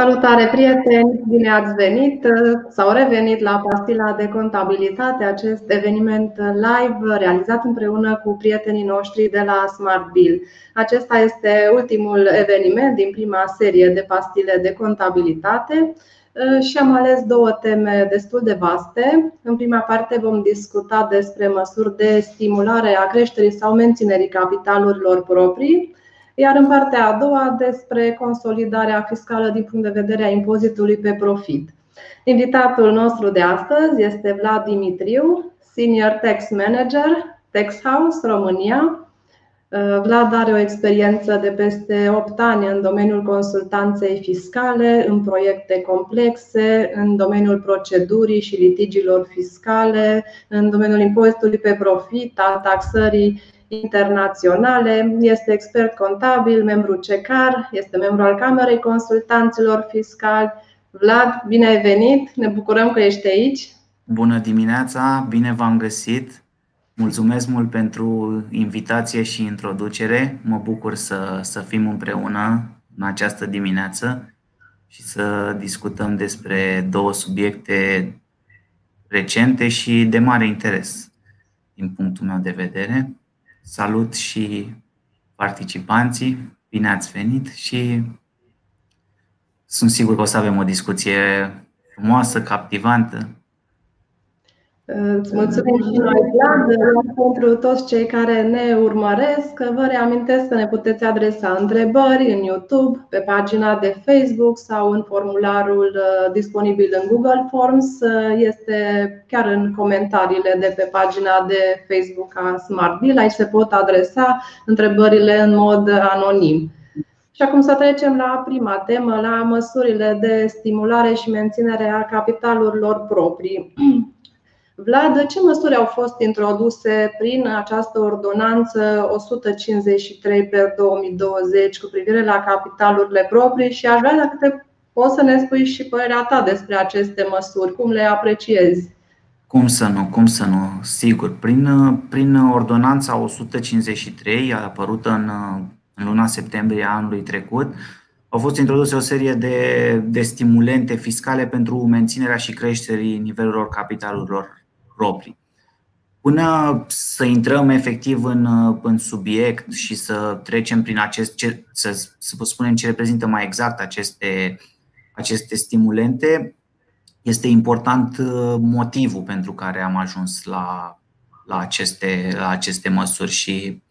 Salutare prieteni, bine ați venit sau revenit la Pastila de Contabilitate, acest eveniment live realizat împreună cu prietenii noștri de la Smart Bill. Acesta este ultimul eveniment din prima serie de pastile de contabilitate și am ales două teme destul de vaste. În prima parte vom discuta despre măsuri de stimulare a creșterii sau menținerii capitalurilor proprii iar în partea a doua despre consolidarea fiscală din punct de vedere a impozitului pe profit. Invitatul nostru de astăzi este Vlad Dimitriu, Senior Tax Manager, Tax House România. Uh, Vlad are o experiență de peste 8 ani în domeniul consultanței fiscale, în proiecte complexe, în domeniul procedurii și litigiilor fiscale, în domeniul impozitului pe profit, al taxării internaționale, este expert contabil, membru CECAR, este membru al Camerei Consultanților Fiscali. Vlad, bine ai venit, ne bucurăm că ești aici. Bună dimineața, bine v-am găsit. Mulțumesc mult pentru invitație și introducere. Mă bucur să, să fim împreună în această dimineață și să discutăm despre două subiecte recente și de mare interes din punctul meu de vedere. Salut și participanții, bine ați venit și sunt sigur că o să avem o discuție frumoasă, captivantă Îți mulțumim și noi, Vlad, pentru toți cei care ne urmăresc. Vă reamintesc că ne puteți adresa întrebări în YouTube, pe pagina de Facebook sau în formularul uh, disponibil în Google Forms. Uh, este chiar în comentariile de pe pagina de Facebook a Smart Bill. Aici se pot adresa întrebările în mod anonim. Și acum să trecem la prima temă, la măsurile de stimulare și menținere a capitalurilor proprii. Vlad, ce măsuri au fost introduse prin această ordonanță 153 pe 2020 cu privire la capitalurile proprii și aș vrea dacă te poți să ne spui și părerea ta despre aceste măsuri, cum le apreciezi? Cum să nu, cum să nu, sigur. Prin, prin ordonanța 153, apărută în, în luna septembrie anului trecut, au fost introduse o serie de, de stimulente fiscale pentru menținerea și creșterii nivelurilor capitalurilor proprii. Până să intrăm efectiv în, în subiect și să trecem prin acest, ce, să, să spunem ce reprezintă mai exact aceste, aceste stimulente, este important uh, motivul pentru care am ajuns la, la, aceste, la aceste măsuri și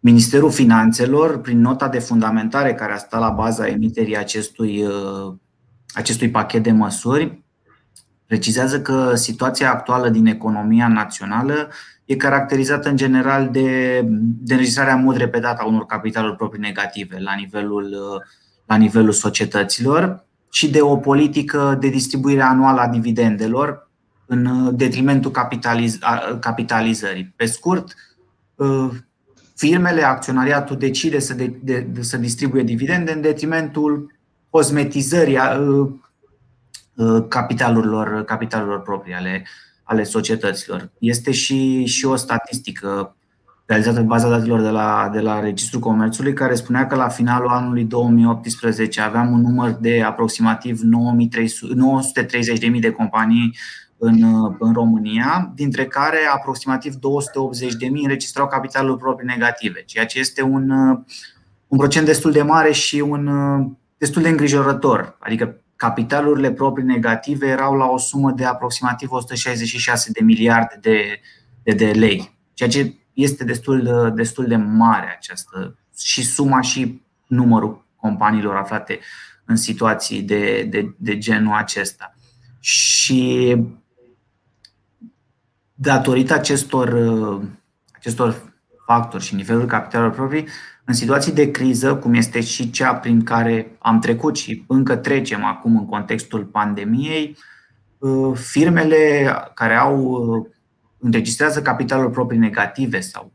Ministerul Finanțelor, prin nota de fundamentare care a stat la baza emiterii acestui, uh, acestui pachet de măsuri, precizează că situația actuală din economia națională e caracterizată în general de, de înregistrarea în mod repetat a unor capitaluri proprii negative la nivelul, la nivelul societăților și de o politică de distribuire anuală a dividendelor în detrimentul capitaliz- capitalizării. Pe scurt, firmele, acționariatul decide să, de, de, de, să distribuie dividende în detrimentul cosmetizării Uh, capitalurilor, capitalurilor proprii ale, ale societăților. Este și, și o statistică realizată pe baza datelor de la, de la Registrul Comerțului, care spunea că la finalul anului 2018 aveam un număr de aproximativ 930.000 de companii în, în România, dintre care aproximativ 280.000 înregistrau capitalul proprii negative, ceea ce este un, un procent destul de mare și un destul de îngrijorător. Adică capitalurile proprii negative erau la o sumă de aproximativ 166 de miliarde de, de, de lei, ceea ce este destul, destul de mare această și suma și numărul companiilor aflate în situații de, de, de genul acesta. Și datorită acestor, acestor factori și nivelul capitalului proprii, în situații de criză, cum este și cea prin care am trecut și încă trecem acum în contextul pandemiei, uh, firmele care au uh, înregistrează capitalul proprii negative sau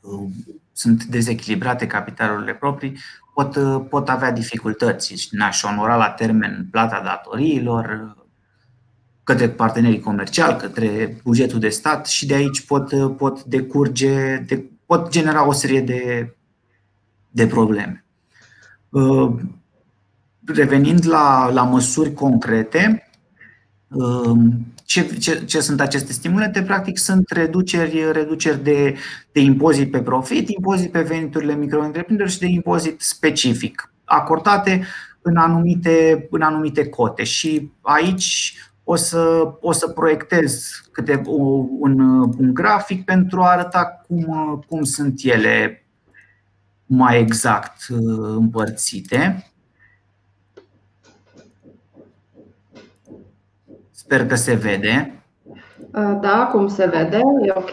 uh, sunt dezechilibrate capitalurile proprii, pot, pot avea dificultăți în a-și onora la termen plata datoriilor către partenerii comerciali, către bugetul de stat și de aici pot, pot decurge, de, pot genera o serie de, de probleme. Uh, revenind la, la măsuri concrete, um, ce, ce, ce sunt aceste stimulente? Practic sunt reduceri, reduceri de, de impozit pe profit, impozit pe veniturile micro și de impozit specific, acordate în anumite, în anumite cote. Și aici o să, o să proiectez câte un, un grafic pentru a arăta cum, cum sunt ele mai exact uh, împărțite. Sper că se vede. Uh, da, cum se vede, e ok.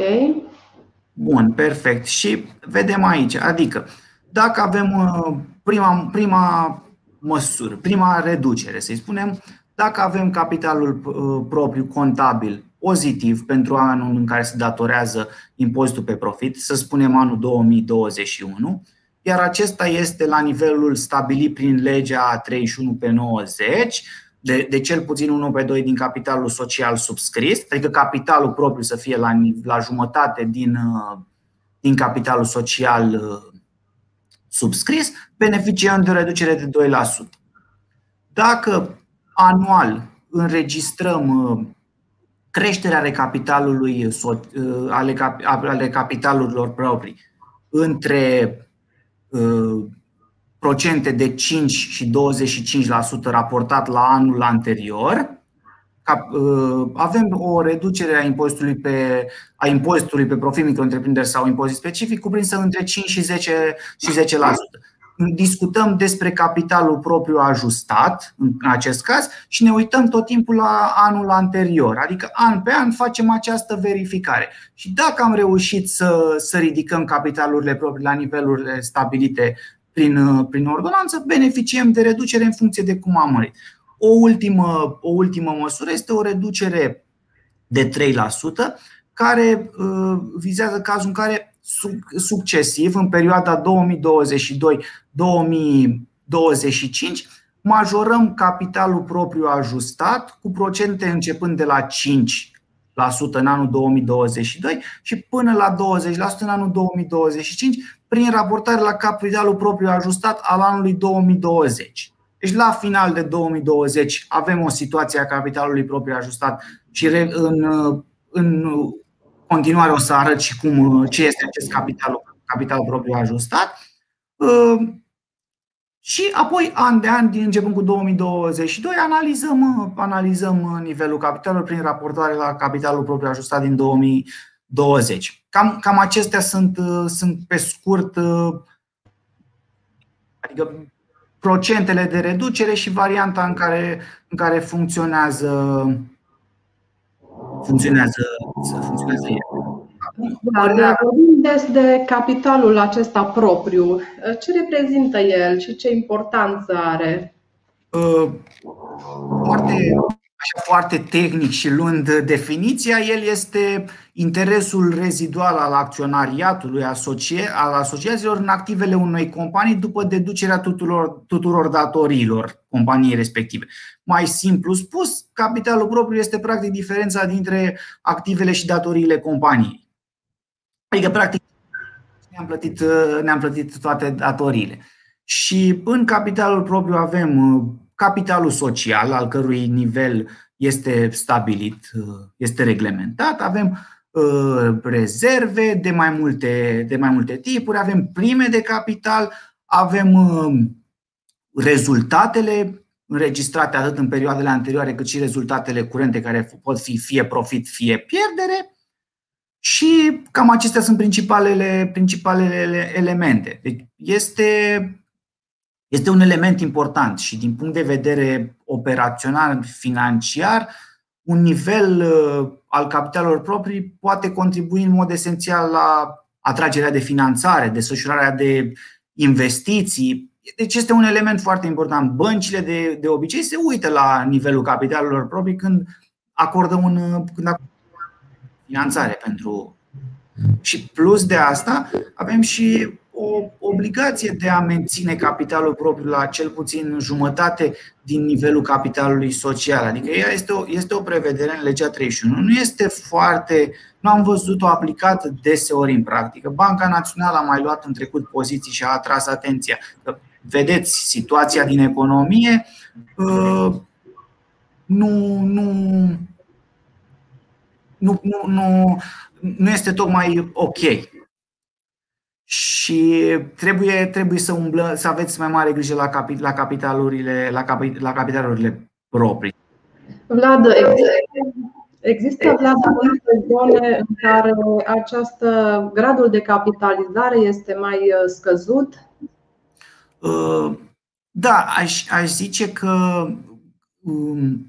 Bun, perfect. Și vedem aici, adică dacă avem uh, prima, prima măsură, prima reducere, să-i spunem, dacă avem capitalul uh, propriu contabil pozitiv pentru anul în care se datorează impozitul pe profit, să spunem anul 2021, iar acesta este la nivelul stabilit prin legea 31 pe 90, de, de cel puțin 1 pe 2 din capitalul social subscris, adică capitalul propriu să fie la, la jumătate din, uh, din capitalul social uh, subscris, beneficiem de o reducere de 2%. Dacă anual înregistrăm uh, creșterea ale capitalului, ale capitalurilor proprii între procente de 5 și 25% raportat la anul anterior, uh, avem o reducere a impozitului pe, a impozitului pe profit micro sau impozit specific cuprinsă între 5 și 10, și 10%. Discutăm despre capitalul propriu ajustat, în acest caz, și ne uităm tot timpul la anul anterior. Adică an pe an facem această verificare. Și dacă am reușit să, să ridicăm capitalurile proprii la nivelurile stabilite prin, uh, prin ordonanță, beneficiem de reducere în funcție de cum am mărit. O ultimă, o ultimă măsură este o reducere de 3%, care uh, vizează cazul în care succesiv, în perioada 2022-2025, majorăm capitalul propriu ajustat cu procente începând de la 5 în anul 2022 și până la 20% în anul 2025 prin raportare la capitalul propriu ajustat al anului 2020. Deci la final de 2020 avem o situație a capitalului propriu ajustat și în, în continuare o să arăt și cum, ce este acest capital, capital propriu ajustat. Și apoi, an de an, începând cu 2022, analizăm, analizăm nivelul capitalului prin raportare la capitalul propriu ajustat din 2020. Cam, cam acestea sunt, sunt pe scurt, adică procentele de reducere și varianta în care, în care funcționează, funcționează, funcționează el. Dar vorbim des de capitalul acesta propriu. Ce reprezintă el și ce importanță are? Uh, foarte, așa, foarte tehnic și luând definiția, el este interesul rezidual al acționariatului, al asociațiilor în activele unei companii după deducerea tuturor, tuturor datoriilor companiei respective. Mai simplu spus, capitalul propriu este practic diferența dintre activele și datoriile companiei. Adică, practic, ne-am plătit, ne-am plătit toate datoriile. Și în capitalul propriu avem uh, capitalul social, al cărui nivel este stabilit, uh, este reglementat, avem uh, rezerve de mai multe, de mai multe tipuri, avem prime de capital, avem rezultatele înregistrate atât în perioadele anterioare cât și rezultatele curente care pot fi fie profit, fie pierdere și cam acestea sunt principalele, principalele elemente. Deci este, este un element important și din punct de vedere operațional, financiar, un nivel uh, al capitalelor proprii poate contribui în mod esențial la atragerea de finanțare, desfășurarea de investiții. Deci este un element foarte important. Băncile de, de obicei se uită la nivelul capitalelor proprii când acordă un, când acordă finanțare pentru. Și plus de asta, avem și o obligație de a menține capitalul propriu la cel puțin jumătate din nivelul capitalului social. Adică ea este o, este o prevedere în legea 31. Nu este foarte. Nu am văzut-o aplicată deseori în practică. Banca Națională a mai luat în trecut poziții și a atras atenția că vedeți situația din economie, nu, nu, nu, nu, nu, nu este tocmai ok. Și trebuie, trebuie să umblă, să aveți mai mare grijă la, capi, la capitalurile, la, capi, la capitalurile proprii. Vlad, există, există Vlad, multe zone în care această gradul de capitalizare este mai uh, scăzut? Uh, da, aș, aș zice că Um,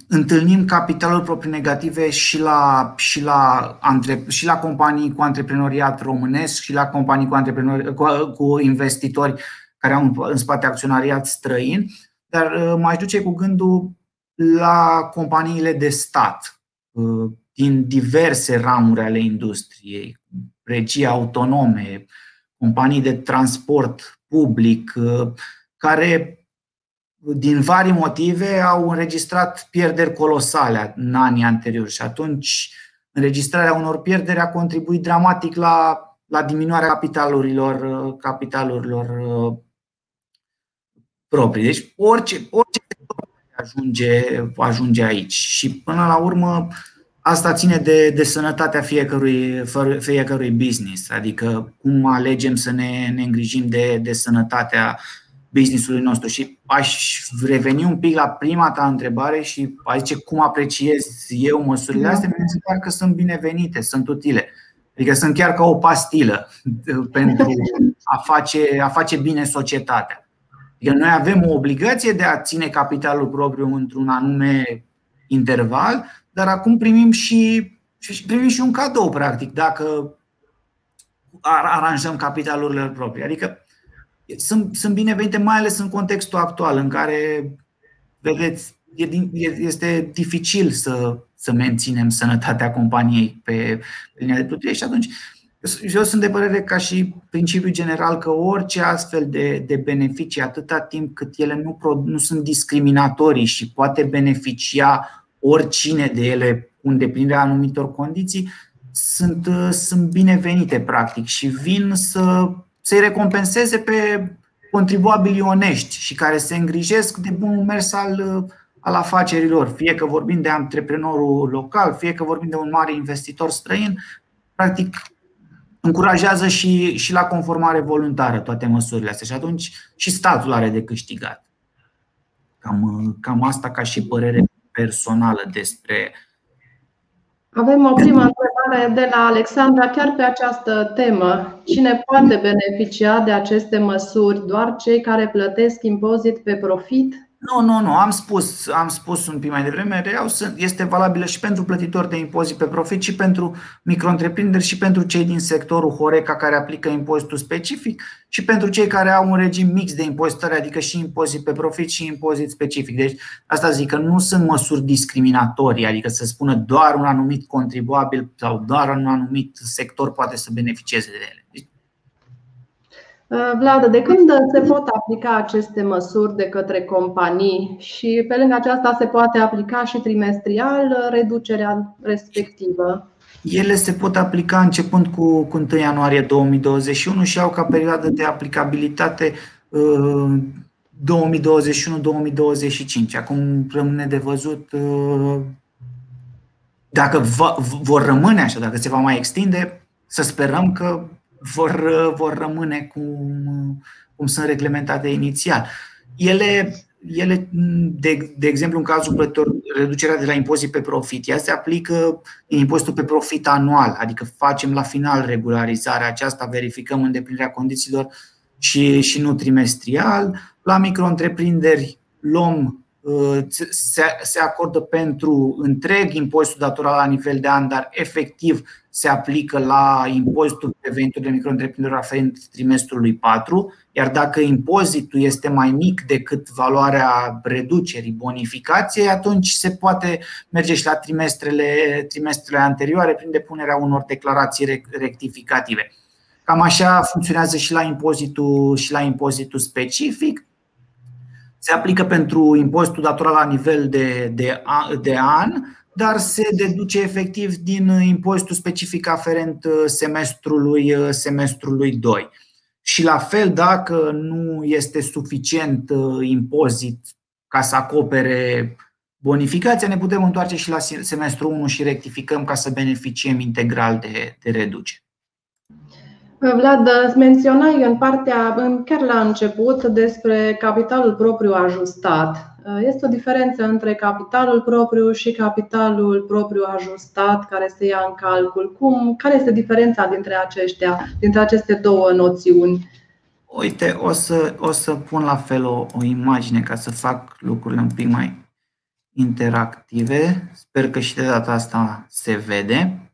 întâlnim capitalul proprii negative și la, și la, antre, și la companii cu antreprenoriat românesc și la companii cu, antreprenori, cu, cu investitori care au în spate acționariat străin, dar uh, mai duce cu gândul la companiile de stat uh, din diverse ramuri ale industriei, regii autonome, companii de transport public, uh, care din vari motive, au înregistrat pierderi colosale în anii anteriori și atunci înregistrarea unor pierderi a contribuit dramatic la, la diminuarea capitalurilor, capitalurilor uh, proprii. Deci orice, orice ajunge, ajunge aici și până la urmă asta ține de, de sănătatea fiecărui, fiecărui business, adică cum alegem să ne, ne îngrijim de, de sănătatea uh, business-ului nostru. Și aș reveni un pic la prima ta întrebare și aș zice cum apreciez eu măsurile astea, mi se pare că sunt binevenite, sunt utile. Adică sunt chiar ca o pastilă pentru a face, a face bine societatea. Adică noi avem o obligație de a ține capitalul propriu într-un anume interval, dar acum primim și, primim și un cadou, practic, dacă aranjăm capitalurile proprii. Adică sunt, sunt binevenite, mai ales în contextul actual, în care, vedeți, este dificil să, să menținem sănătatea companiei pe linia de plutire. Și atunci eu sunt de părere ca și principiu general că orice astfel de, de beneficii, atâta timp cât ele nu, nu sunt discriminatorii și poate beneficia oricine de ele cu îndeplinirea anumitor condiții, sunt, sunt binevenite practic și vin să să-i recompenseze pe contribuabilii onești și care se îngrijesc de bunul mers al, al afacerilor, fie că vorbim de antreprenorul local, fie că vorbim de un mare investitor străin, practic încurajează și, și la conformare voluntară toate măsurile astea și atunci și statul are de câștigat. Cam, cam asta ca și părere personală despre. Avem o primă întrebare întrebare de la Alexandra chiar pe această temă. Cine poate beneficia de aceste măsuri? Doar cei care plătesc impozit pe profit? Nu, nu, nu, am spus, am spus un pic mai devreme, reau, este valabilă și pentru plătitori de impozit pe profit și pentru micro și pentru cei din sectorul Horeca care aplică impozitul specific și pentru cei care au un regim mix de impozitare, adică și impozit pe profit și impozit specific. Deci asta zic că nu sunt măsuri discriminatorii, adică să spună doar un anumit contribuabil sau doar un anumit sector poate să beneficieze de ele. Deci, Uh, Vlad, de când se pot aplica aceste măsuri de către companii și pe lângă aceasta se poate aplica și trimestrial reducerea respectivă? Ele se pot aplica începând cu, cu 1 ianuarie 2021 și au ca perioadă de aplicabilitate 2021-2025. Uh, Acum rămâne de văzut uh, dacă va, vor rămâne așa, dacă se va mai extinde, să sperăm că vor, vor rămâne cum, cum sunt reglementate inițial. Ele, ele de, de exemplu, în cazul plător, reducerea de la impozit pe profit, ea se aplică în impozitul pe profit anual, adică facem la final regularizarea aceasta, verificăm îndeplinirea condițiilor și, și nu trimestrial. La micro-întreprinderi luăm se acordă pentru întreg impozitul datorat la nivel de an, dar efectiv se aplică la impozitul pe veniturile micro-întreprinderi aferent trimestrului 4, iar dacă impozitul este mai mic decât valoarea reducerii bonificației, atunci se poate merge și la trimestrele, trimestrele anterioare prin depunerea unor declarații rectificative. Cam așa funcționează și la impozitul, și la impozitul specific se aplică pentru impozitul datorat la nivel de, de, de an, dar se deduce efectiv din impozitul specific aferent uh, semestrului, uh, semestrului 2. și la fel, dacă nu este suficient impozit ca să acopere bonificația, ne putem întoarce și la semestrul 1 și rectificăm ca să beneficiem integral de, de reducere. Vlad, menționai în partea, chiar la început, despre capitalul propriu ajustat. Este o diferență între capitalul propriu și capitalul propriu ajustat care se ia în calcul. Cum, care este diferența dintre aceștia, dintre aceste două noțiuni? Uite, o să, o să pun la fel o, o imagine ca să fac lucrurile un pic mai interactive. Sper că și de data asta se vede.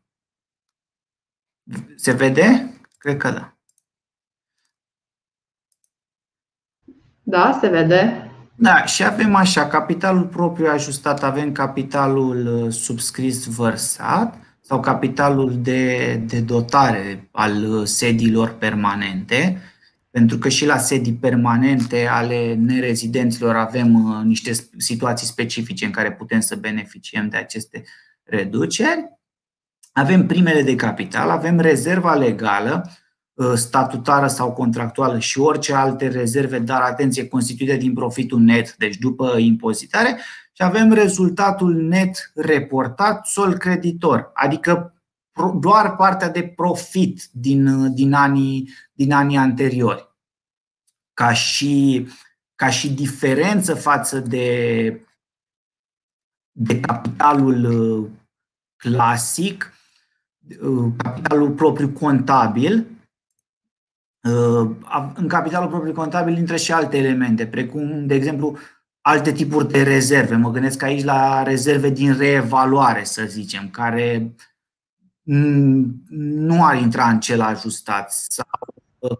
Se vede? Cred că da. Da, se vede. Da, și avem așa, capitalul propriu ajustat, avem capitalul uh, subscris vărsat sau capitalul de, de dotare al uh, sediilor permanente, pentru că și la sedii permanente ale nerezidenților avem uh, niște situații specifice în care putem să beneficiem de aceste reduceri. Avem primele de capital, avem rezerva legală, ă, statutară sau contractuală și orice alte rezerve, dar atenție, constituite din profitul net, deci după impozitare, și avem rezultatul net reportat sol creditor, adică doar partea de profit din, din, anii, din anii anteriori. Ca și, ca și diferență față de, de capitalul ă, clasic, Uh, capitalul propriu contabil. Uh, în capitalul propriu contabil intră și alte elemente, precum, de exemplu, alte tipuri de rezerve. Mă gândesc aici la rezerve din reevaluare, să zicem, care nu ar intra în cel ajustat. Sau uh,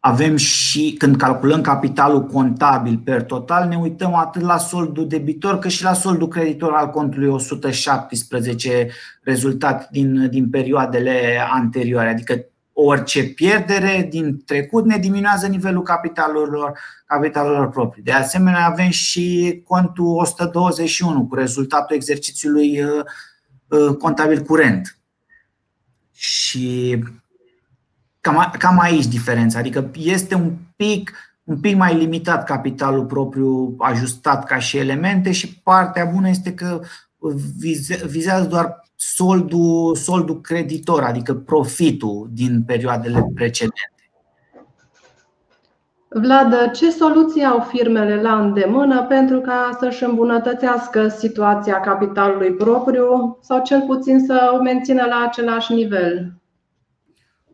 avem și, când calculăm capitalul contabil per total, ne uităm atât la soldul debitor cât și la soldul creditor al contului 117 rezultat din, din perioadele anterioare. Adică orice pierdere din trecut ne diminuează nivelul capitalurilor, capitalurilor proprii. De asemenea, avem și contul 121 cu rezultatul exercițiului uh, uh, contabil curent. Și Cam, cam aici diferența. Adică este un pic, un pic mai limitat capitalul propriu ajustat ca și elemente și partea bună este că vizează doar soldul, soldul creditor, adică profitul din perioadele precedente. Vlad, ce soluții au firmele la îndemână pentru ca să-și îmbunătățească situația capitalului propriu sau cel puțin să o mențină la același nivel?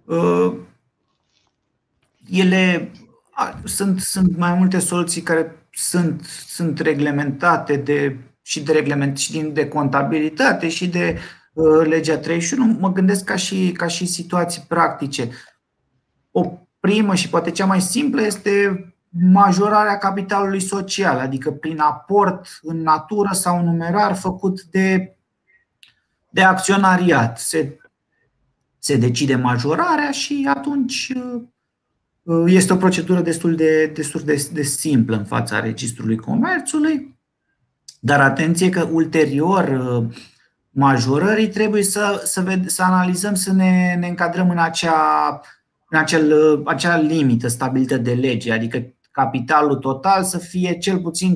Uh, ele sunt, sunt mai multe soluții care sunt, sunt reglementate de, și de reglement și din de contabilitate și de uh, legea 31. Mă gândesc ca și, ca și situații practice. O primă și poate cea mai simplă este majorarea capitalului social, adică prin aport în natură sau numerar făcut de, de acționariat. Se se decide majorarea și atunci uh, este o procedură destul de, destul de, de simplă în fața Registrului Comerțului, dar atenție că ulterior uh, majorării trebuie să, să, ved, să analizăm, să ne, ne încadrăm în acea, în acel, uh, acea limită stabilită de lege, adică capitalul total să fie cel puțin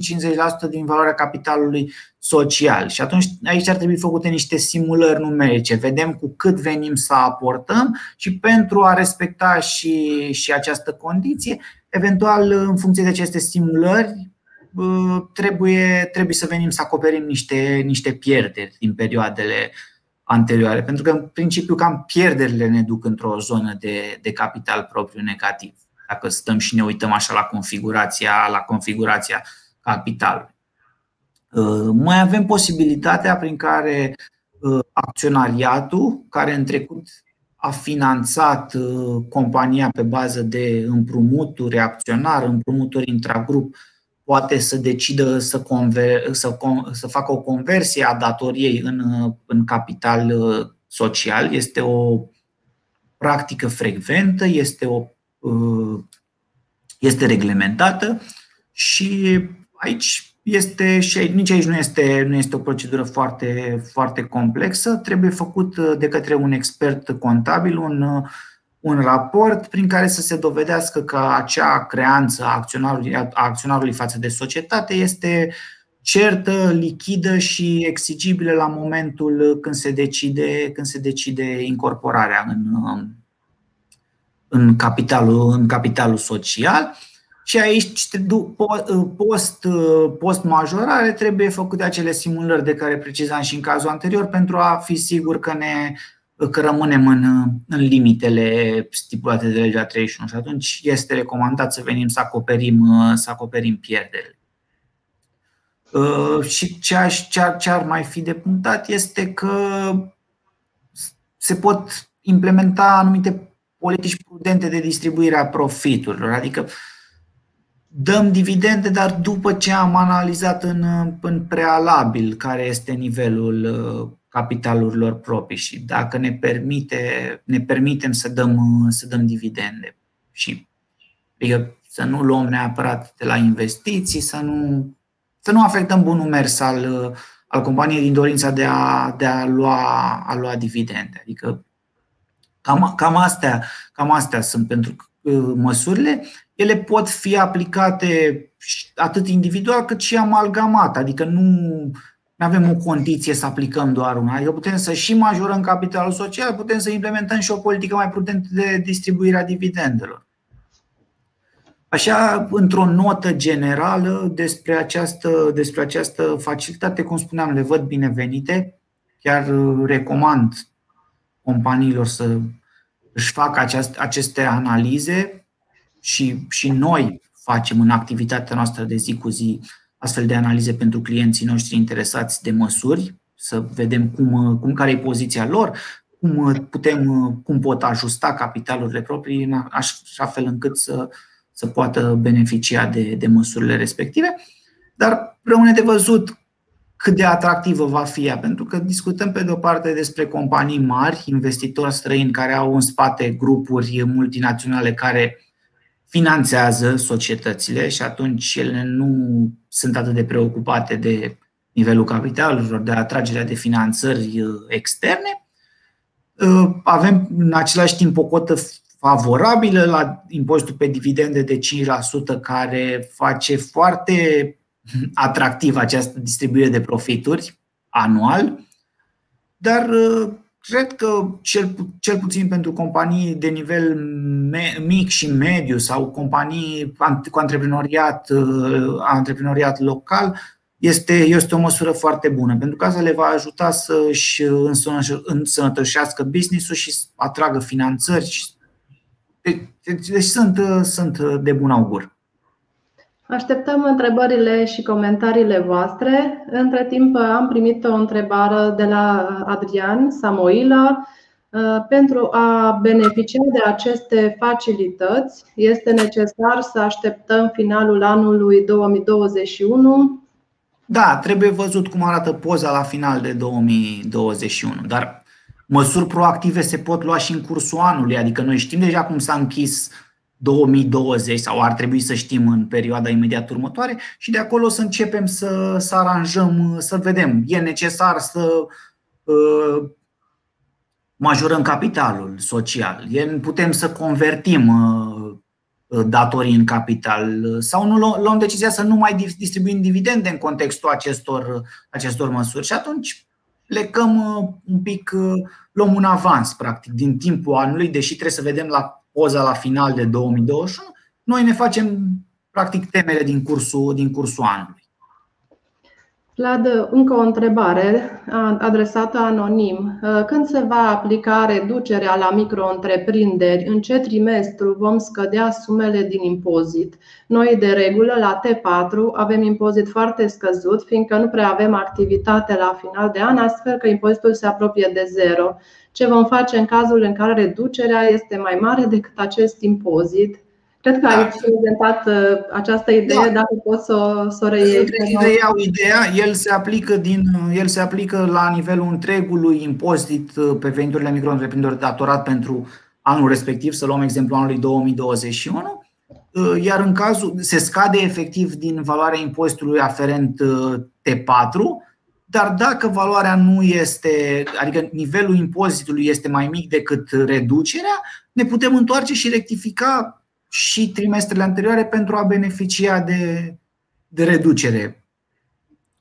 50% din valoarea capitalului social. Și atunci aici ar trebui făcute niște simulări numerice. Vedem cu cât venim să aportăm și pentru a respecta și, și această condiție, eventual în funcție de aceste simulări, trebuie, trebuie să venim să acoperim niște, niște pierderi din perioadele anterioare, pentru că în principiu cam pierderile ne duc într-o zonă de, de capital propriu negativ dacă stăm și ne uităm așa la configurația, la configurația capitalului. Uh, mai avem posibilitatea prin care uh, acționariatul, care în trecut a finanțat uh, compania pe bază de împrumuturi acționar, împrumuturi intragrup, poate să decidă să, conver, să, să facă o conversie a datoriei în, în capital social. Este o practică frecventă, este o Uh, este reglementată și aici este și nici aici nu este, nu este o procedură foarte, foarte complexă. Trebuie făcut uh, de către un expert contabil un, un raport prin care să se dovedească că acea creanță a acționarului, a acționarului față de societate este certă, lichidă și exigibilă la momentul când se decide, când se decide incorporarea în, în, capitalul, în capitalul social. Și aici, post, post majorare, trebuie făcute acele simulări de care precizam și în cazul anterior pentru a fi sigur că ne că rămânem în, în limitele stipulate de legea 31 și atunci este recomandat să venim să acoperim, să acoperim pierderile. Uh, și ce, aș, ce, ar, ce ar mai fi de punctat este că se pot implementa anumite politici prudente de distribuire a profiturilor, adică dăm dividende, dar după ce am analizat în, în prealabil care este nivelul uh, capitalurilor proprii și dacă ne, permite, ne permitem să dăm, să dăm dividende. Și adică să nu luăm neapărat de la investiții, să nu, să nu afectăm bunul mers al, al companiei din dorința de a, de a, lua, a lua dividende. Adică cam, cam, astea, cam astea sunt pentru uh, măsurile. Ele pot fi aplicate atât individual cât și amalgamat, adică nu nu avem o condiție să aplicăm doar una. Adică putem să și majorăm capitalul social, putem să implementăm și o politică mai prudentă de distribuire a dividendelor. Așa, într-o notă generală despre această, despre această facilitate, cum spuneam, le văd binevenite. Chiar recomand companiilor să își facă aceast, aceste analize și, și noi facem în activitatea noastră de zi cu zi astfel de analize pentru clienții noștri interesați de măsuri, să vedem cum, cum care e poziția lor, cum, putem, cum pot ajusta capitalurile proprii în așa fel încât să, să poată beneficia de, de măsurile respective. Dar rămâne de văzut cât de atractivă va fi ea, pentru că discutăm pe de o parte despre companii mari, investitori străini care au în spate grupuri multinaționale care finanțează societățile și atunci ele nu sunt atât de preocupate de nivelul capitalurilor, de atragerea de finanțări uh, externe. Uh, avem în același timp o cotă favorabilă la impozitul pe dividende de 5%, care face foarte atractiv această distribuire de profituri anual, dar uh, cred că cel, cel puțin pentru companii de nivel mic și mediu sau companii cu antreprenoriat, uh, antreprenoriat local, este, este o măsură foarte bună, pentru că asta le va ajuta să-și însănătoșească business-ul și să atragă finanțări. Deci, deci sunt, sunt de bun augur. Așteptăm întrebările și comentariile voastre. Între timp am primit o întrebare de la Adrian Samoila. Pentru a beneficia de aceste facilități, este necesar să așteptăm finalul anului 2021? Da, trebuie văzut cum arată poza la final de 2021, dar măsuri proactive se pot lua și în cursul anului, adică noi știm deja cum s-a închis 2020 sau ar trebui să știm în perioada imediat următoare și de acolo să începem să, să aranjăm, să vedem. E necesar să uh, majorăm capitalul social, e, putem să convertim uh, datorii în capital. Sau nu luăm decizia să nu mai distribuim dividende în contextul acestor, acestor măsuri. Și atunci plecăm uh, un pic, uh, luăm un avans practic din timpul anului, deși trebuie să vedem la poza la final de 2021, noi ne facem practic temele din cursul, din cursul anului. Vlad, încă o întrebare adresată anonim. Când se va aplica reducerea la micro-întreprinderi, în ce trimestru vom scădea sumele din impozit? Noi, de regulă, la T4 avem impozit foarte scăzut, fiindcă nu prea avem activitate la final de an, astfel că impozitul se apropie de zero. Ce vom face în cazul în care reducerea este mai mare decât acest impozit? Cred că ai da. prezentat uh, această idee, da. dacă poți să, să o reiei. Reiau ideea, el se, aplică din, el se aplică la nivelul întregului impozit uh, pe veniturile micro datorat pentru anul respectiv, să luăm exemplu anului 2021, uh, iar în cazul se scade efectiv din valoarea impozitului aferent T4, dar dacă valoarea nu este, adică nivelul impozitului este mai mic decât reducerea, ne putem întoarce și rectifica și trimestrele anterioare pentru a beneficia de, de reducere.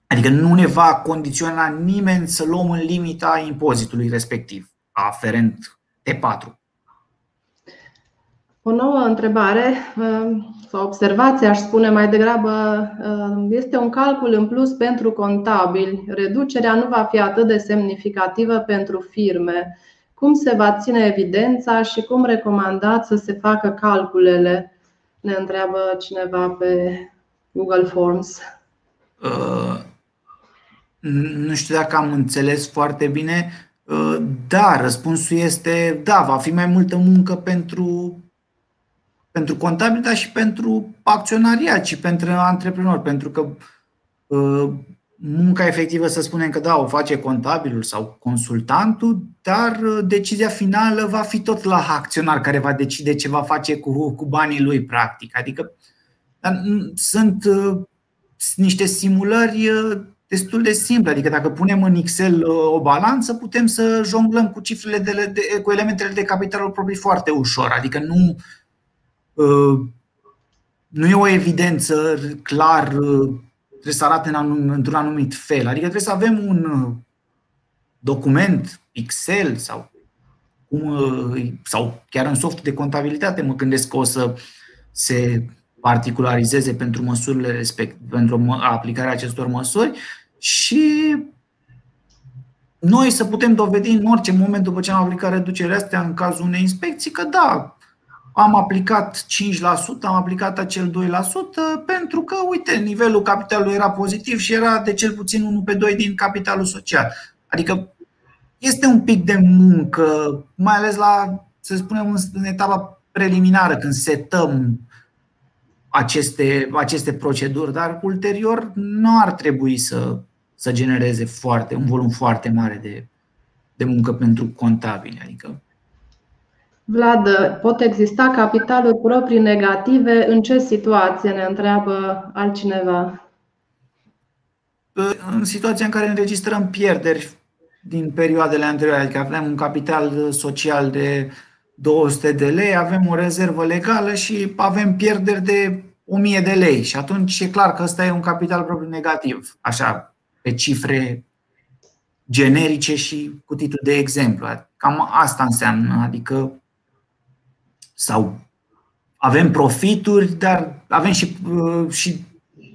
Adică nu ne va condiționa nimeni să luăm în limita impozitului respectiv, aferent T4. O nouă întrebare uh, sau observație, aș spune mai degrabă, uh, este un calcul în plus pentru contabili. Reducerea nu va fi atât de semnificativă pentru firme. Cum se va ține evidența și cum recomandați să se facă calculele? Ne întreabă cineva pe Google Forms. Uh, nu știu dacă am înțeles foarte bine. Uh, da, răspunsul este da, va fi mai multă muncă pentru pentru contabil, dar și pentru acționariat și pentru antreprenori, pentru că uh, munca efectivă, să spunem că da, o face contabilul sau consultantul, dar uh, decizia finală va fi tot la acționar care va decide ce va face cu, cu banii lui, practic. Adică dar sunt, uh, niște simulări destul de simple. Adică dacă punem în Excel o balanță, putem să jonglăm cu cifrele de, de, cu elementele de capitalul propriu foarte ușor. Adică nu, Uh, nu e o evidență clar, uh, trebuie să arate într-un anumit fel. Adică trebuie să avem un uh, document Excel sau, cum, sau chiar în soft de contabilitate, mă gândesc că o să se particularizeze pentru măsurile respect, pentru aplicarea acestor măsuri și noi să putem dovedi în orice moment după ce am aplicat reducerea astea în cazul unei inspecții că da, am aplicat 5%, am aplicat acel 2% pentru că, uite, nivelul capitalului era pozitiv și era de cel puțin 1 pe 2 din capitalul social. Adică este un pic de muncă, mai ales la, să spunem, în etapa preliminară, când setăm aceste, aceste proceduri, dar ulterior nu ar trebui să, să genereze foarte, un volum foarte mare de, de muncă pentru contabili. Adică Vlad, pot exista capitaluri proprii negative? În ce situație ne întreabă altcineva? În situația în care înregistrăm pierderi din perioadele anterioare, adică avem un capital social de 200 de lei, avem o rezervă legală și avem pierderi de 1000 de lei. Și atunci e clar că ăsta e un capital propriu negativ, așa, pe cifre generice și cu titlu de exemplu. Cam asta înseamnă, adică sau avem profituri, dar avem și, uh, și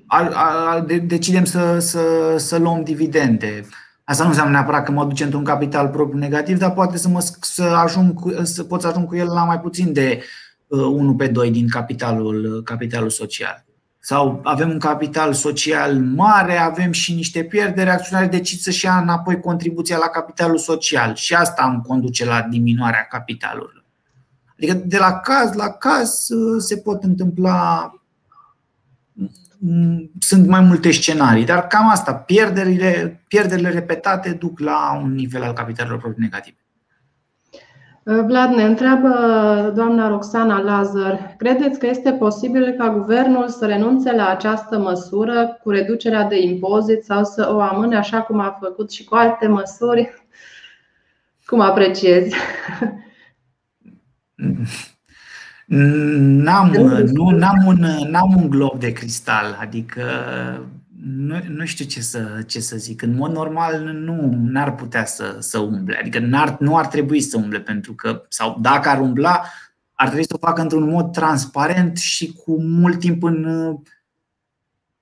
a, a, de, decidem să, să, să luăm dividende. Asta nu înseamnă neapărat că mă duce într-un capital propriu negativ, dar poate să, mă, să, ajung cu, să pot să ajung cu el la mai puțin de uh, 1 pe 2 din capitalul, capitalul social. Sau avem un capital social mare, avem și niște pierderi, acționarii decid să-și ia înapoi contribuția la capitalul social și asta îmi conduce la diminuarea capitalului. Adică de la caz la caz uh, se pot întâmpla mm, sunt mai multe scenarii, dar cam asta, pierderile, pierderile repetate duc la un nivel al capitalelor proprii negative. Uh, Vlad, ne întreabă doamna Roxana Lazar, credeți că este posibil ca guvernul să renunțe la această măsură cu reducerea de impozit sau să o amâne așa cum a făcut și cu alte măsuri? Cum apreciezi? N-am, nu, n-am, un, n-am un glob de cristal, adică nu, nu știu ce să, ce să zic. În mod normal nu n-ar putea să, să umble, adică n-ar, nu ar trebui să umble pentru că, sau dacă ar umbla, ar trebui să o facă într-un mod transparent și cu mult timp în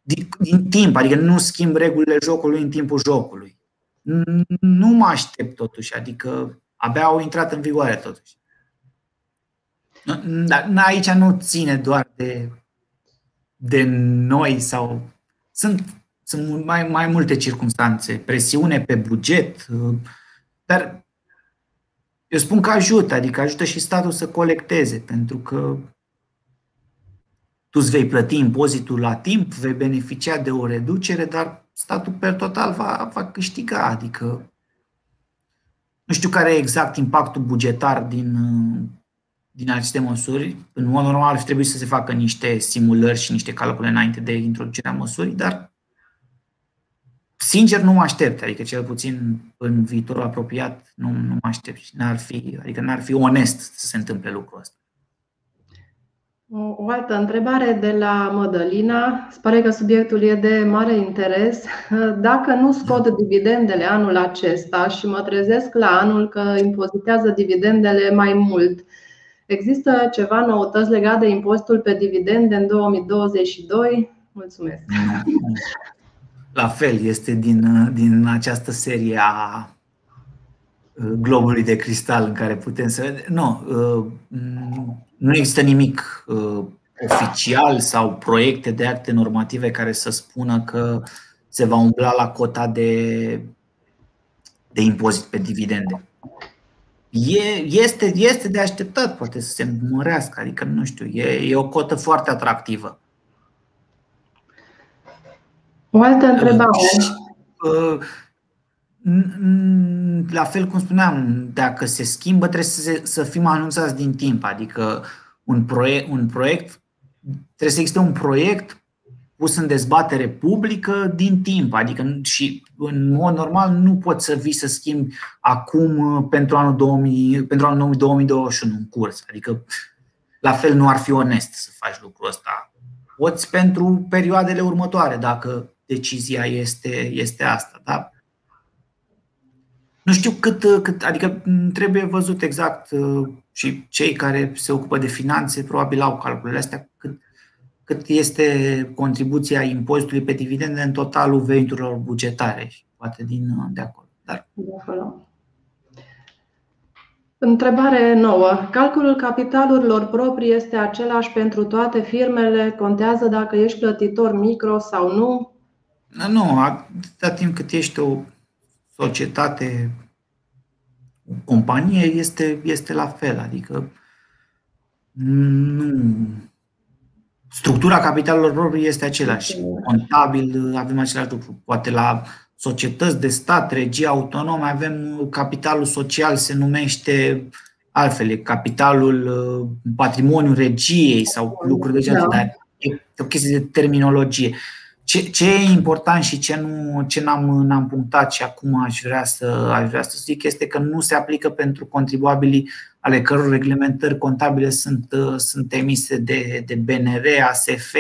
din, din timp, adică nu schimb regulile jocului în timpul jocului. Nu mă aștept totuși, adică abia au intrat în vigoare totuși. Dar aici nu ține doar de, de noi sau sunt, sunt mai, mai multe circunstanțe, presiune pe buget, dar eu spun că ajută, adică ajută și statul să colecteze, pentru că tu îți vei plăti impozitul la timp, vei beneficia de o reducere, dar statul per total va, va câștiga, adică nu știu care e exact impactul bugetar din din aceste măsuri. În mod normal ar trebui să se facă niște simulări și niște calcule înainte de introducerea măsurii, dar sincer nu mă aștept, adică cel puțin în viitorul apropiat nu, nu mă aștept și n-ar fi, adică n-ar fi onest să se întâmple lucrul ăsta. O altă întrebare de la Mădălina. Se pare că subiectul e de mare interes. Dacă nu scot dividendele anul acesta și mă trezesc la anul că impozitează dividendele mai mult, există ceva noutăți legate de impozitul pe dividende în 2022? Mulțumesc. La fel, este din, din această serie a globului de cristal în care putem să vedem. Nu, nu există nimic oficial sau proiecte de acte normative care să spună că se va umbla la cota de, de impozit pe dividende. E, este, este de așteptat, poate să se mărească, adică nu știu, e, e o cotă foarte atractivă. O altă întrebare. La fel cum spuneam, dacă se schimbă, trebuie să, se, să fim anunțați din timp. Adică un proiect, un proiect, trebuie să existe un proiect pus în dezbatere publică din timp. Adică și în mod normal nu poți să vii să schimbi acum pentru anul, 2000, pentru anul 2021 în curs. Adică la fel nu ar fi onest să faci lucrul ăsta. Poți pentru perioadele următoare, dacă decizia este, este asta. Da? Nu știu cât, cât, adică trebuie văzut exact uh, și cei care se ocupă de finanțe probabil au calculele astea, cât, cât este contribuția impozitului pe dividende în totalul veniturilor bugetare și poate din uh, de acolo. Dar... Întrebare nouă. Calculul capitalurilor proprii este același pentru toate firmele? Contează dacă ești plătitor micro sau nu? Nu, atâta timp cât ești o societate, o companie, este, este la fel. Adică nu. Structura capitalelor proprii este același. Contabil avem același lucru. Poate la societăți de stat, regii autonome, avem capitalul social, se numește altfel, capitalul patrimoniul regiei sau lucruri de genul, da. dar e o chestie de terminologie. Ce, ce e important și ce, nu, ce n-am, n-am punctat și acum aș vrea, să, aș vrea să zic este că nu se aplică pentru contribuabilii ale căror reglementări contabile sunt, sunt emise de, de BNR, ASF,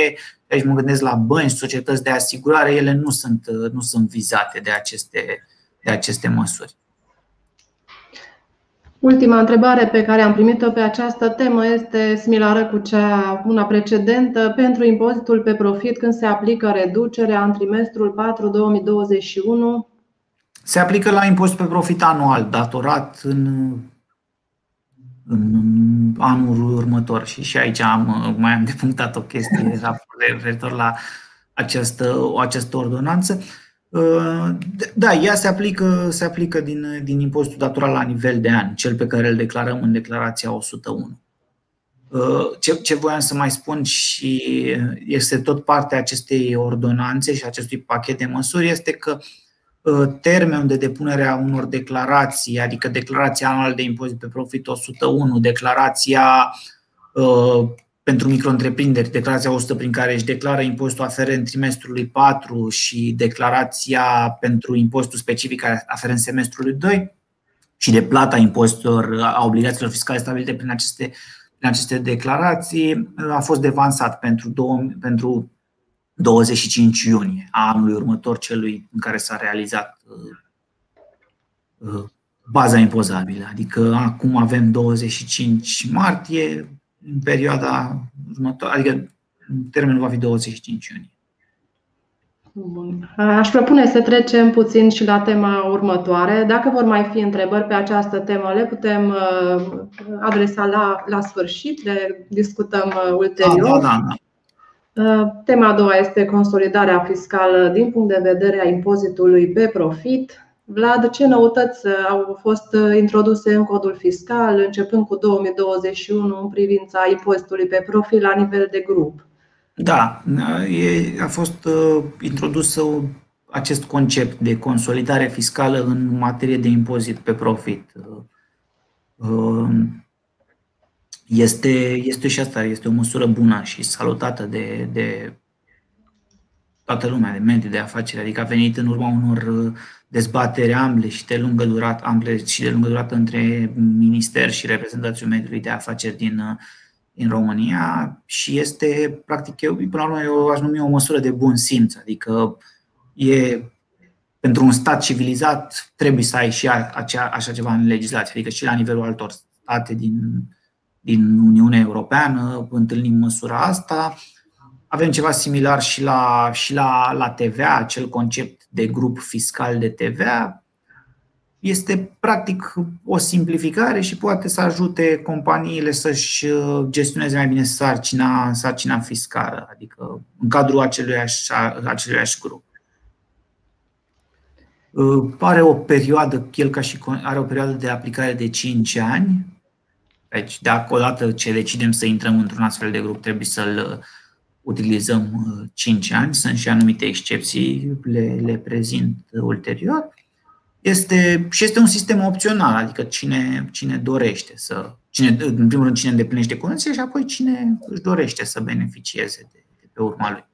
aici mă gândesc la bănci, societăți de asigurare, ele nu sunt, nu sunt vizate de aceste, de aceste măsuri. Ultima întrebare pe care am primit-o pe această temă este similară cu cea una precedentă. Pentru impozitul pe profit, când se aplică reducerea în trimestrul 4 2021? Se aplică la impozit pe profit anual, datorat în, în anul următor. Și și aici am, mai am depunctat o chestie referitor la această, această ordonanță. Uh, da, ea se aplică, se aplică din, din impozitul datorat la nivel de an, cel pe care îl declarăm în declarația 101. Uh, ce, ce voiam să mai spun și este tot partea acestei ordonanțe și acestui pachet de măsuri este că uh, termenul de depunere a unor declarații, adică declarația anuală de impozit pe profit 101, declarația pentru micro-întreprinderi, declarația 100 prin care își declară impozitul aferent trimestrului 4 și declarația pentru impozitul specific aferent semestrului 2 și de plata impozitelor a obligațiilor fiscale stabilite prin aceste, prin aceste declarații a fost devansat pentru, două, pentru 25 iunie a anului următor, celui în care s-a realizat uh, uh, baza impozabilă. Adică acum avem 25 martie, în perioada următoare, adică termenul va fi 25 iunie. Bun. Aș propune să trecem puțin și la tema următoare. Dacă vor mai fi întrebări pe această temă, le putem uh, adresa la, la sfârșit, le discutăm uh, ulterior. Da, da, da. Uh, tema a doua este consolidarea fiscală din punct de vedere a impozitului pe profit. Vlad, ce noutăți uh, au fost uh, introduse în codul fiscal începând cu 2021 în privința impozitului pe profil la nivel de grup? Da, a fost uh, introdus acest concept de consolidare fiscală în materie de impozit pe profit. Este, este și asta, este o măsură bună și salutată de, de toată lumea, de mediul de afaceri, adică a venit în urma unor dezbateri ample și de lungă durată, ample și de lungă durată între minister și reprezentațiul mediului de afaceri din, din România și este, practic, eu, până la urmă, eu aș numi o măsură de bun simț, adică e pentru un stat civilizat trebuie să ai și acea, așa ceva în legislație, adică și la nivelul altor state din, din Uniunea Europeană întâlnim măsura asta. Avem ceva similar și la, și la, la TVA, acel concept de grup fiscal de TVA. Este practic o simplificare și poate să ajute companiile să-și uh, gestioneze mai bine sarcina, sarcina fiscală, adică în cadrul aceluiași, aceluiași grup. Uh, are o perioadă, el ca și are o perioadă de aplicare de 5 ani. Deci, dacă odată ce decidem să intrăm într-un astfel de grup, trebuie să-l uh, utilizăm 5 uh, ani. Sunt și anumite excepții, le, le prezint ulterior. Este, și este un sistem opțional, adică cine, cine dorește să. Cine, în primul rând, cine îndeplinește condiții și apoi cine își dorește să beneficieze de, de pe urma lui.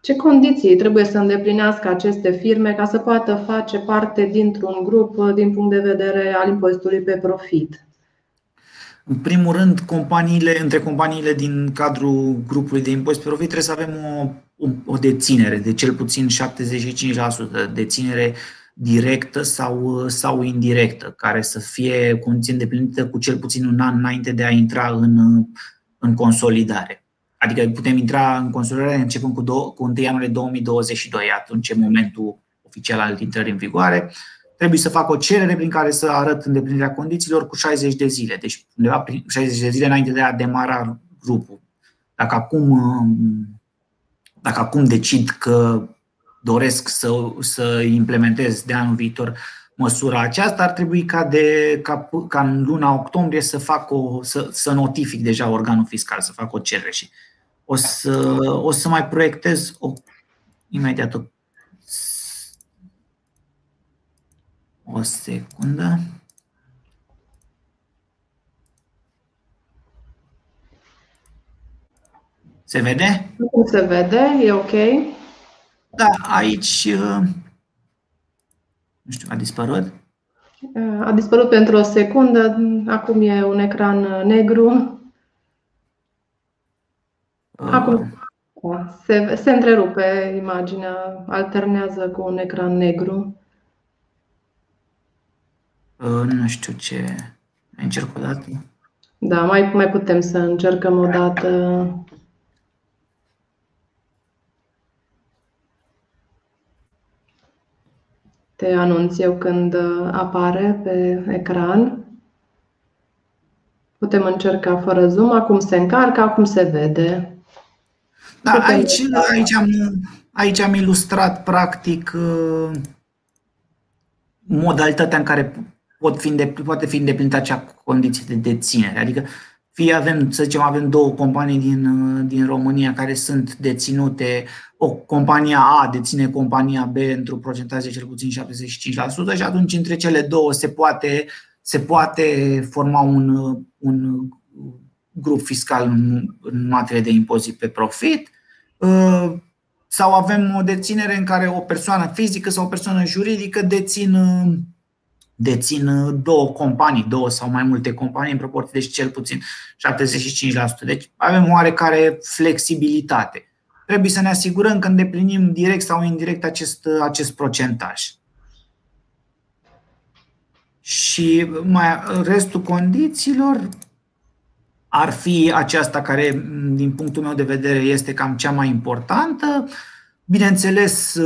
Ce condiții trebuie să îndeplinească aceste firme ca să poată face parte dintr-un grup uh, din punct de vedere al impozitului pe profit? În primul rând, companiile, între companiile din cadrul grupului de impozit pe profit trebuie să avem o, o, o deținere de cel puțin 75%, deținere directă sau, sau indirectă, care să fie condiție îndeplinită cu cel puțin un an înainte de a intra în, în consolidare. Adică putem intra în consolidare începând cu, do- cu 1 ianuarie 2022, atunci e momentul oficial al intrării în vigoare. Trebuie să fac o cerere prin care să arăt îndeplinirea condițiilor cu 60 de zile, deci undeva 60 de zile înainte de a demara grupul. Dacă acum, dacă acum decid că doresc să, să implementez de anul viitor măsura aceasta, ar trebui ca, de, ca, ca în luna octombrie să fac o, să, să notific deja organul fiscal, să fac o cerere și o să, o să mai proiectez o, imediat o, o secundă. Se vede? Nu se vede, e ok. Da, aici, uh, nu știu, a dispărut? A dispărut pentru o secundă, acum e un ecran negru. Acum da, se, se întrerupe imaginea, alternează cu un ecran negru. Uh, nu știu ce. Încerc o dată. Da, mai, mai putem să încercăm o dată. Te anunț eu când apare pe ecran. Putem încerca fără zoom. Acum se încarcă, acum se vede. Da, aici, aici, am, aici am ilustrat practic uh, modalitatea în care pot fi poate fi îndeplinită acea condiție de deținere. Adică fie avem, să zicem, avem două companii din, uh, din România care sunt deținute, o compania A deține compania B într-un procentaj de cel puțin 75% și atunci între cele două se poate, se poate forma un, un grup fiscal în, în materie de impozit pe profit uh, sau avem o deținere în care o persoană fizică sau o persoană juridică dețin, dețin două companii, două sau mai multe companii în proporție de cel puțin 75%. Deci avem oarecare flexibilitate. Trebuie să ne asigurăm că îndeplinim direct sau indirect acest, acest procentaj. Și mai restul condițiilor ar fi aceasta care, din punctul meu de vedere, este cam cea mai importantă. Bineînțeles,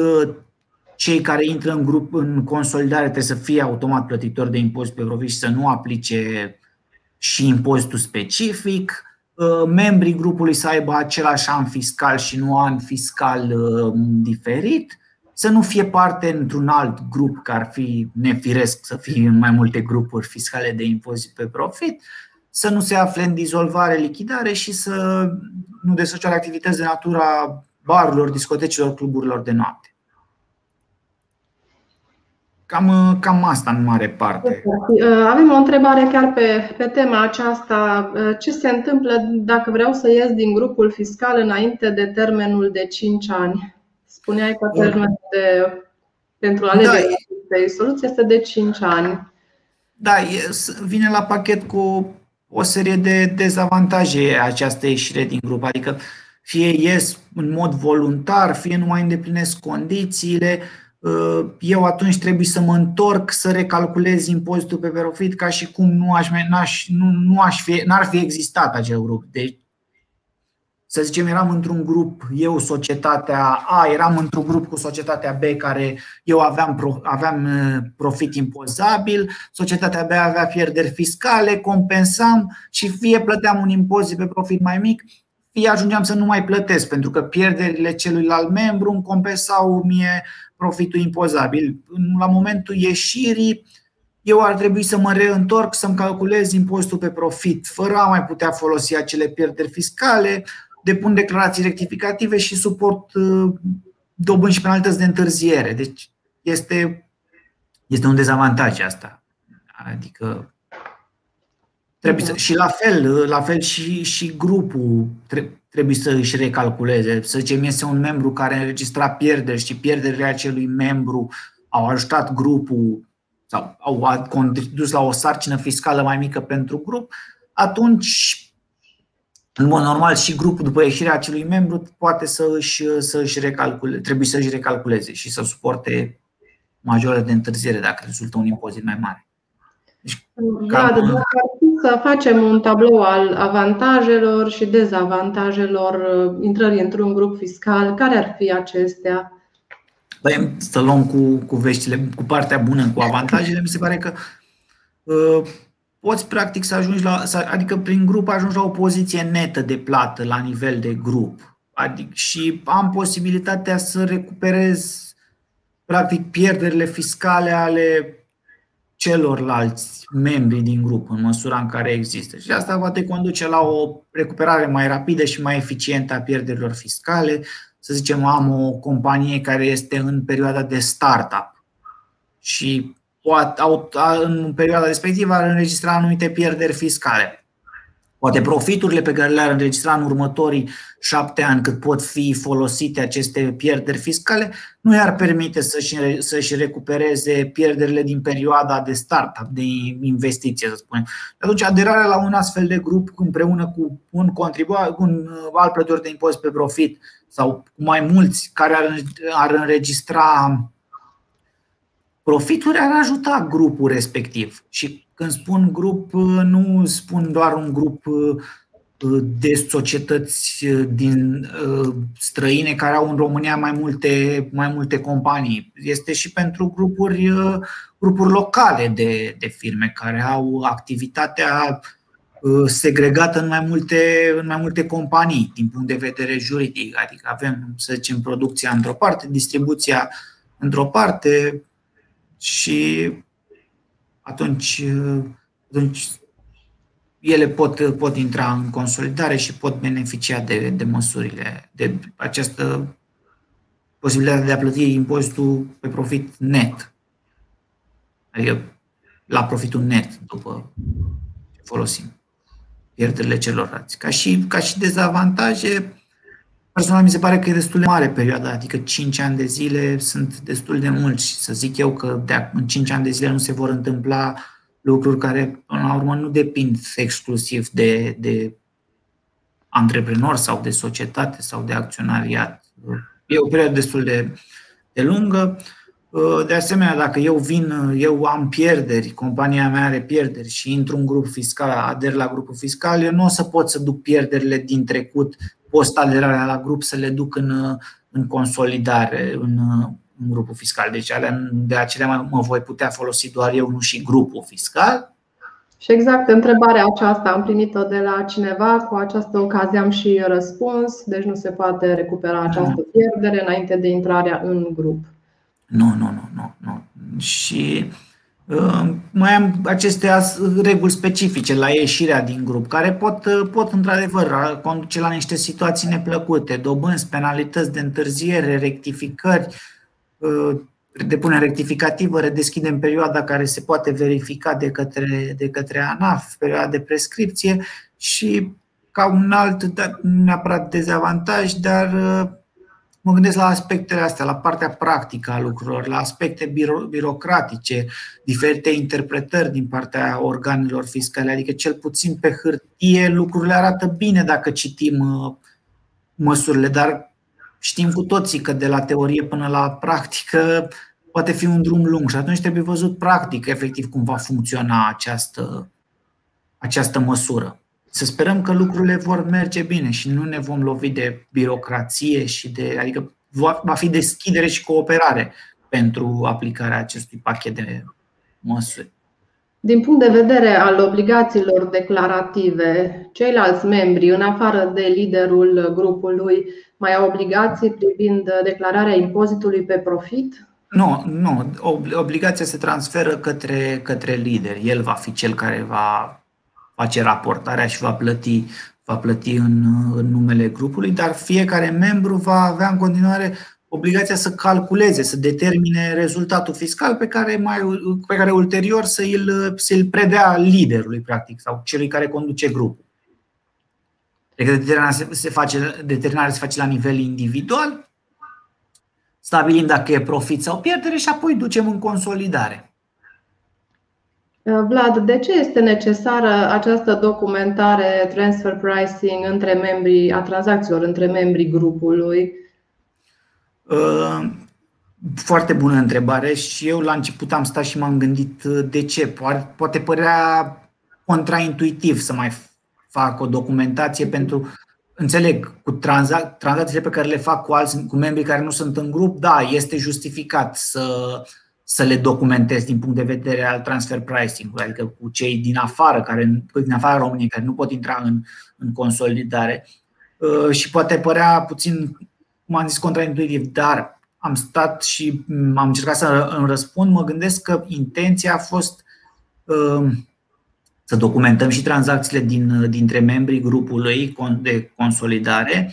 cei care intră în grup în consolidare trebuie să fie automat plătitori de impozit pe profit și să nu aplice și impozitul specific. Membrii grupului să aibă același an fiscal și nu an fiscal diferit. Să nu fie parte într-un alt grup, care ar fi nefiresc să fie în mai multe grupuri fiscale de impozit pe profit să nu se afle în dizolvare, lichidare și să nu desfășoare activități de natura barurilor, discotecilor, cluburilor de noapte. Cam, cam asta în mare parte. Avem o întrebare chiar pe, pe tema aceasta. Ce se întâmplă dacă vreau să ies din grupul fiscal înainte de termenul de 5 ani? Spuneai că termenul de, pentru alegerea da, acestei soluții este de 5 ani. Da, e, vine la pachet cu o serie de dezavantaje această ieșire din grup. Adică fie ies în mod voluntar, fie nu mai îndeplinesc condițiile, uh, eu atunci trebuie să mă întorc să recalculez impozitul pe profit ca și cum nu aș, n-aș, nu, nu aș fi, n-ar fi existat acel grup. Deci să zicem, eram într-un grup, eu, societatea A, eram într-un grup cu societatea B care eu aveam, aveam uh, profit impozabil, societatea B avea pierderi fiscale, compensam și fie plăteam un impozit pe profit mai mic, fie ajungeam să nu mai plătesc, pentru că pierderile celuilalt membru îmi compensau mie profitul impozabil. La momentul ieșirii, eu ar trebui să mă reîntorc să-mi calculez impozitul pe profit, fără a mai putea folosi acele pierderi fiscale, depun declarații rectificative și suport uh, dobând și penalități de întârziere. Deci este, este un dezavantaj asta. Adică trebuie să, și la fel, la fel și, și grupul trebuie să își recalculeze. Să zicem, este un membru care înregistra pierderi și pierderile acelui membru au ajutat grupul sau au dus la o sarcină fiscală mai mică pentru grup, atunci în mod normal și grupul după ieșirea acelui membru poate să își, să își recalcule, trebuie să își recalculeze și să suporte majore de întârziere dacă rezultă un impozit mai mare. Deci, da, cam... dacă să facem un tablou al avantajelor și dezavantajelor uh, intrării într-un grup fiscal, care ar fi acestea? Păi, să luăm cu, cu veștile, cu partea bună, cu avantajele, mi se pare că uh, poți practic să ajungi la, adică prin grup ajungi la o poziție netă de plată la nivel de grup. Adică, și am posibilitatea să recuperez practic pierderile fiscale ale celorlalți membri din grup în măsura în care există. Și asta va te conduce la o recuperare mai rapidă și mai eficientă a pierderilor fiscale. Să zicem, am o companie care este în perioada de startup și în perioada respectivă ar înregistra anumite pierderi fiscale. Poate profiturile pe care le-ar înregistra în următorii șapte ani, cât pot fi folosite aceste pierderi fiscale, nu i-ar permite să-și, să-și recupereze pierderile din perioada de startup, de investiție, să spunem. Atunci, aderarea la un astfel de grup împreună cu un contribuabil, cu un alt plătitor de impozit pe profit sau cu mai mulți care ar, ar înregistra profituri ar ajuta grupul respectiv. Și când spun grup, nu spun doar un grup uh, de societăți uh, din uh, străine care au în România mai multe, mai multe companii. Este și pentru grupuri, grupuri locale de, de firme care au activitatea segregată în mai, multe, în mai multe companii din punct de vedere juridic. Adică avem, să zicem, producția într-o parte, distribuția într-o parte, și atunci, atunci ele pot, pot intra în consolidare și pot beneficia de, de măsurile, de această posibilitate de a plăti impozitul pe profit net. Adică la profitul net după ce folosim pierderile celorlalți. Ca și, ca și dezavantaje, Personal mi se pare că e destul de mare perioada, adică 5 ani de zile sunt destul de mulți și să zic eu că de în 5 ani de zile nu se vor întâmpla lucruri care până la urmă nu depind exclusiv de, de antreprenori sau de societate sau de acționariat. E o perioadă destul de, de lungă. De asemenea, dacă eu vin, eu am pierderi, compania mea are pierderi și intru în grup fiscal, ader la grupul fiscal, eu nu o să pot să duc pierderile din trecut post-aderarea la grup să le duc în, în consolidare, în, în grupul fiscal. Deci alea, de acelea mă voi putea folosi doar eu, nu și grupul fiscal. Și exact întrebarea aceasta am primit-o de la cineva, cu această ocazie am și răspuns, deci nu se poate recupera această pierdere înainte de intrarea în grup. Nu, nu, nu, nu. nu. Și mai am aceste reguli specifice la ieșirea din grup, care pot, pot într-adevăr conduce la niște situații neplăcute, dobânzi, penalități de întârziere, rectificări, ă, depunem rectificativă, redeschidem perioada care se poate verifica de către, de către ANAF, perioada de prescripție și ca un alt, nu neapărat dezavantaj, dar ă, mă gândesc la aspectele astea, la partea practică a lucrurilor, la aspecte biro- birocratice, diferite interpretări din partea organelor fiscale, adică cel puțin pe hârtie lucrurile arată bine dacă citim uh, măsurile, dar știm cu toții că de la teorie până la practică poate fi un drum lung și atunci trebuie văzut practic efectiv cum va funcționa această, această măsură. Să sperăm că lucrurile vor merge bine și nu ne vom lovi de birocrație și de. adică va fi deschidere și cooperare pentru aplicarea acestui pachet de măsuri. Din punct de vedere al obligațiilor declarative, ceilalți membri, în afară de liderul grupului, mai au obligații privind declararea impozitului pe profit? Nu, nu. Obligația se transferă către, către lider. El va fi cel care va face raportarea și va plăti, va plăti în, în numele grupului, dar fiecare membru va avea în continuare obligația să calculeze, să determine rezultatul fiscal pe care, mai, pe care ulterior să îl, să îl predea liderului, practic, sau celui care conduce grupul. Deci determinarea se, se face, determinarea se face la nivel individual, stabilim dacă e profit sau pierdere și apoi ducem în consolidare. Vlad, de ce este necesară această documentare transfer pricing între membrii a tranzacțiilor între membrii grupului? Uh, foarte bună întrebare și eu la început am stat și m-am gândit uh, de ce. Poate părea contraintuitiv să mai fac o documentație pentru Înțeleg, cu tranzac- tranzacțiile pe care le fac cu alți, cu membrii care nu sunt în grup, da, este justificat să, să le documentez din punct de vedere al transfer pricing, adică cu cei din afară, care, din afara României, care nu pot intra în, în consolidare. Uh, și poate părea puțin, cum am zis, contraintuitiv, dar am stat și am încercat să îmi răspund, mă gândesc că intenția a fost uh, să documentăm și tranzacțiile din, dintre membrii grupului de consolidare,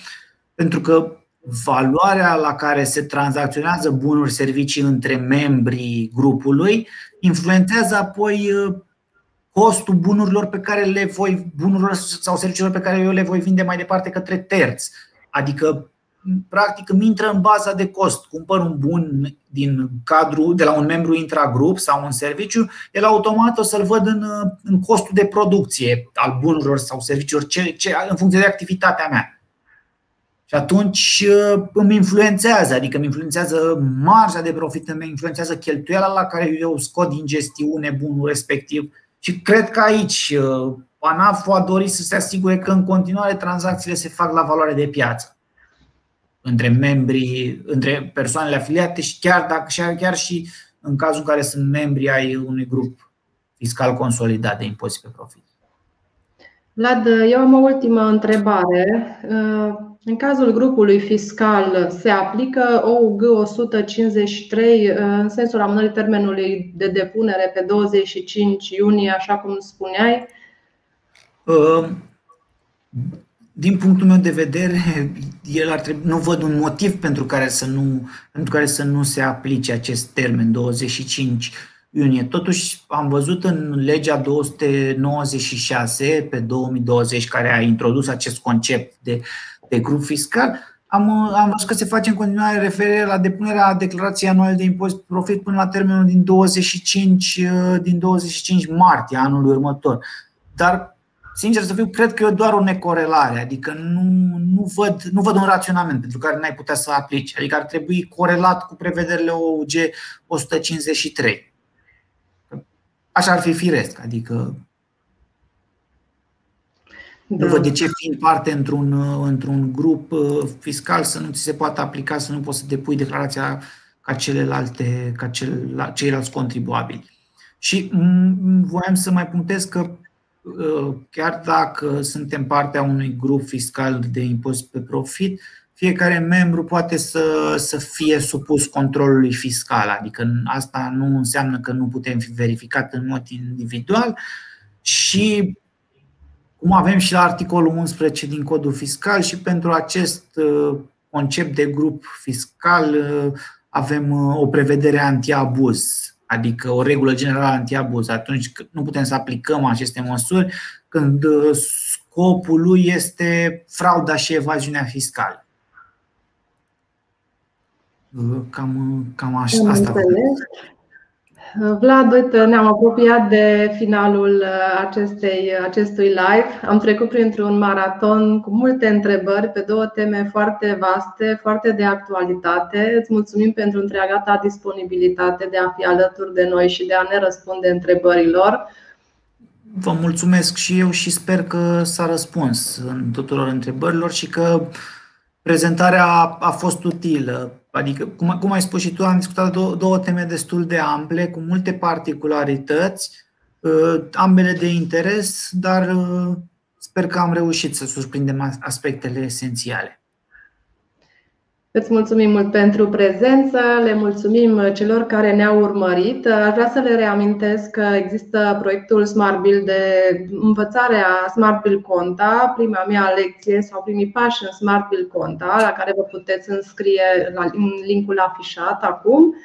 pentru că valoarea la care se tranzacționează bunuri, servicii între membrii grupului influențează apoi uh, costul bunurilor pe care le voi, bunurilor sau serviciilor pe care eu le voi vinde mai departe către terți. Adică practic îmi intră în baza de cost. Cumpăr un bun din cadru, de la un membru intragrup sau un serviciu, el automat o să-l văd în, în costul de producție al bunurilor sau serviciilor ce, ce, în funcție de activitatea mea. Și atunci uh, îmi influențează, adică îmi influențează marja de profit, îmi influențează cheltuiala la care eu scot din gestiune bunul respectiv. Și cred că aici uh, ANAF a dorit să se asigure că în continuare tranzacțiile se fac la valoare de piață între membrii, între persoanele afiliate și chiar, dacă, chiar și în cazul în care sunt membri ai unui grup fiscal consolidat de impozit pe profit. Vlad, eu am o ultimă întrebare. În cazul grupului fiscal se aplică OUG 153 în sensul amânării termenului de depunere pe 25 iunie, așa cum spuneai? Uh, din punctul meu de vedere, el ar trebui, nu văd un motiv pentru care, să nu, pentru care să nu se aplice acest termen 25 iunie. Totuși, am văzut în legea 296 pe 2020, care a introdus acest concept de, de grup fiscal, am, am văzut că se face în continuare referire la depunerea declarației anuale de impozit profit până la termenul din 25, din 25 martie anului următor. Dar sincer să fiu, cred că e doar o necorelare, adică nu, nu, văd, nu văd un raționament pentru care n-ai putea să aplici. Adică ar trebui corelat cu prevederile OUG 153. Așa ar fi firesc, adică da. Nu văd de ce fiind parte într-un, într-un grup uh, fiscal să nu ți se poată aplica, să nu poți să depui declarația ca celelalte, ca cel, ceilalți contribuabili. Și voiam să mai punctez că Uh, chiar dacă suntem partea unui grup fiscal de impozit pe profit, fiecare membru poate să, să fie supus controlului fiscal, adică asta nu înseamnă că nu putem fi verificat în mod individual și cum avem și la articolul 11 din codul fiscal și pentru acest uh, concept de grup fiscal uh, avem o prevedere anti-abuz adică o regulă generală antiabuz. Atunci nu putem să aplicăm aceste măsuri când uh, scopul lui este frauda și evaziunea fiscală. Cam, cam așa, asta. Vlad, uite, ne-am apropiat de finalul uh, acestei, acestui live. Am trecut printr-un maraton cu multe întrebări pe două teme foarte vaste, foarte de actualitate. Îți mulțumim pentru întreaga ta disponibilitate de a fi alături de noi și de a ne răspunde întrebărilor. Vă mulțumesc și eu și sper că s-a răspuns în tuturor întrebărilor și că prezentarea a fost utilă Adică, cum, cum ai spus și tu, am discutat două, două teme destul de ample, cu multe particularități, uh, ambele de interes, dar uh, sper că am reușit să surprindem aspectele esențiale. Îți mulțumim mult pentru prezență, le mulțumim celor care ne-au urmărit. Aș vrea să le reamintesc că există proiectul Smart Build de învățare a Smart Build Conta, prima mea lecție sau primii pași în Smart Build Conta, la care vă puteți înscrie la linkul afișat acum.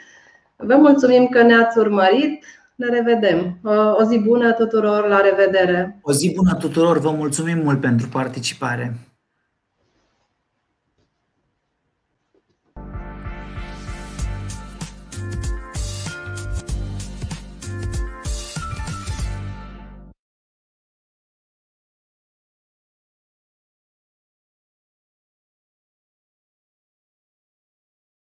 Vă mulțumim că ne-ați urmărit. Ne revedem. O zi bună tuturor, la revedere! O zi bună tuturor, vă mulțumim mult pentru participare!